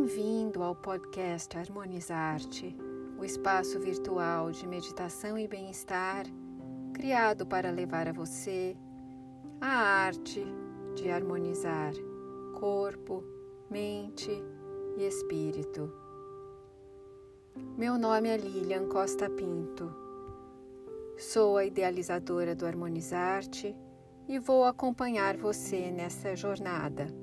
Bem-vindo ao podcast Harmonizar-te, o espaço virtual de meditação e bem-estar criado para levar a você a arte de harmonizar corpo, mente e espírito. Meu nome é Lilian Costa Pinto. Sou a idealizadora do Harmonizar-te e vou acompanhar você nessa jornada.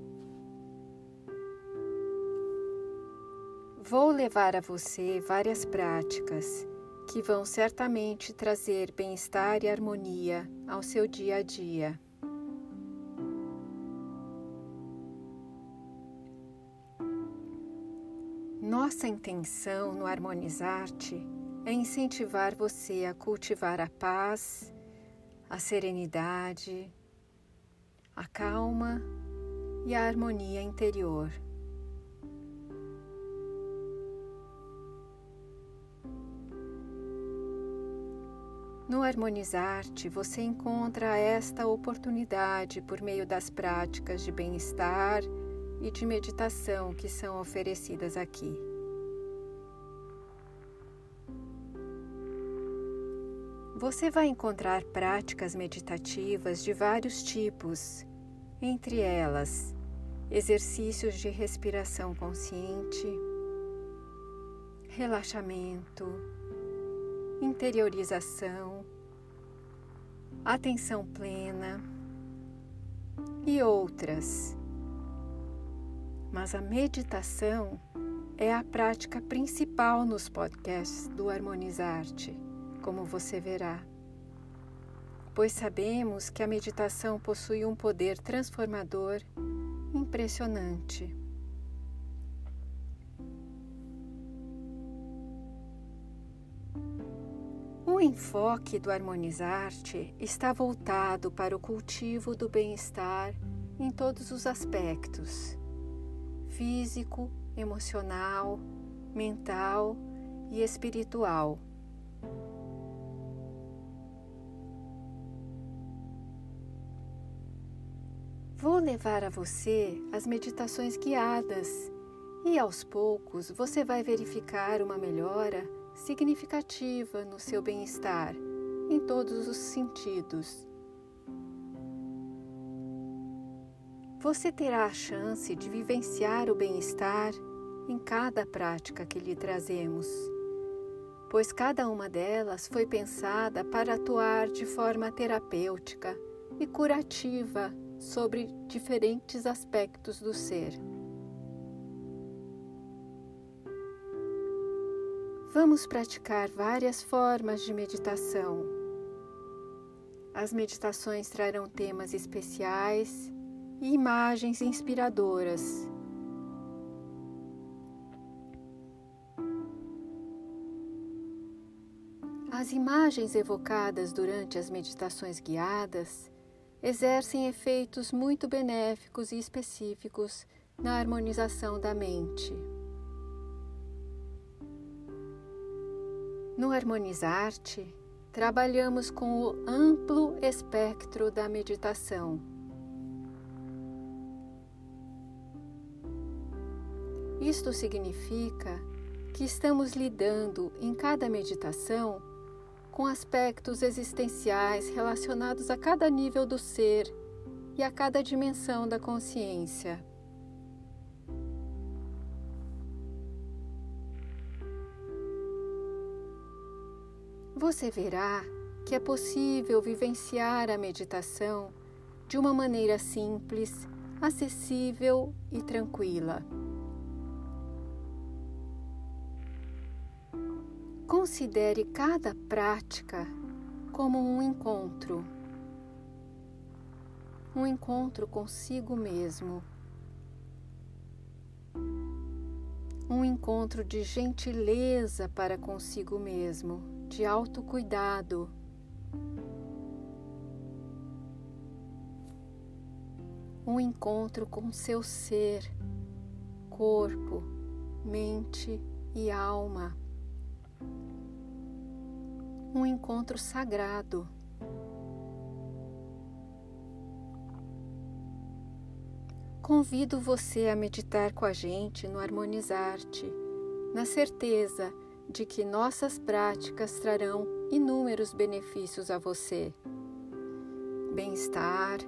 Vou levar a você várias práticas que vão certamente trazer bem-estar e harmonia ao seu dia a dia. Nossa intenção no Harmonizar-te é incentivar você a cultivar a paz, a serenidade, a calma e a harmonia interior. No Harmonizar-te, você encontra esta oportunidade por meio das práticas de bem-estar e de meditação que são oferecidas aqui. Você vai encontrar práticas meditativas de vários tipos, entre elas exercícios de respiração consciente, relaxamento, interiorização, atenção plena e outras. Mas a meditação é a prática principal nos podcasts do Harmonizar-te, como você verá. Pois sabemos que a meditação possui um poder transformador impressionante. O enfoque do Harmonizar-te está voltado para o cultivo do bem-estar em todos os aspectos físico, emocional, mental e espiritual. Vou levar a você as meditações guiadas e aos poucos você vai verificar uma melhora significativa no seu bem-estar em todos os sentidos. Você terá a chance de vivenciar o bem-estar em cada prática que lhe trazemos, pois cada uma delas foi pensada para atuar de forma terapêutica e curativa sobre diferentes aspectos do ser. Vamos praticar várias formas de meditação. As meditações trarão temas especiais e imagens inspiradoras. As imagens evocadas durante as meditações guiadas exercem efeitos muito benéficos e específicos na harmonização da mente. No Harmonizar-te, trabalhamos com o amplo espectro da meditação. Isto significa que estamos lidando em cada meditação com aspectos existenciais relacionados a cada nível do ser e a cada dimensão da consciência. Você verá que é possível vivenciar a meditação de uma maneira simples, acessível e tranquila. Considere cada prática como um encontro, um encontro consigo mesmo, um encontro de gentileza para consigo mesmo de autocuidado. Um encontro com seu ser, corpo, mente e alma. Um encontro sagrado. convido você a meditar com a gente no Harmonizar-te, na certeza de que nossas práticas trarão inúmeros benefícios a você. Bem-estar,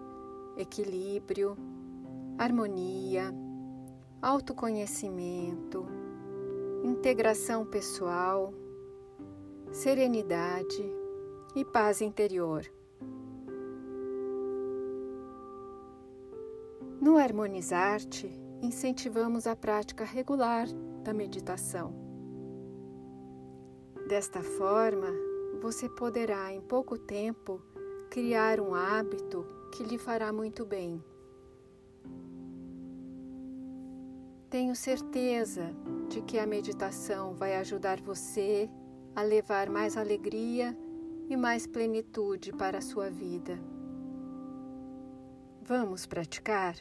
equilíbrio, harmonia, autoconhecimento, integração pessoal, serenidade e paz interior. No Harmonizar-te, incentivamos a prática regular da meditação. Desta forma, você poderá em pouco tempo criar um hábito que lhe fará muito bem. Tenho certeza de que a meditação vai ajudar você a levar mais alegria e mais plenitude para a sua vida. Vamos praticar?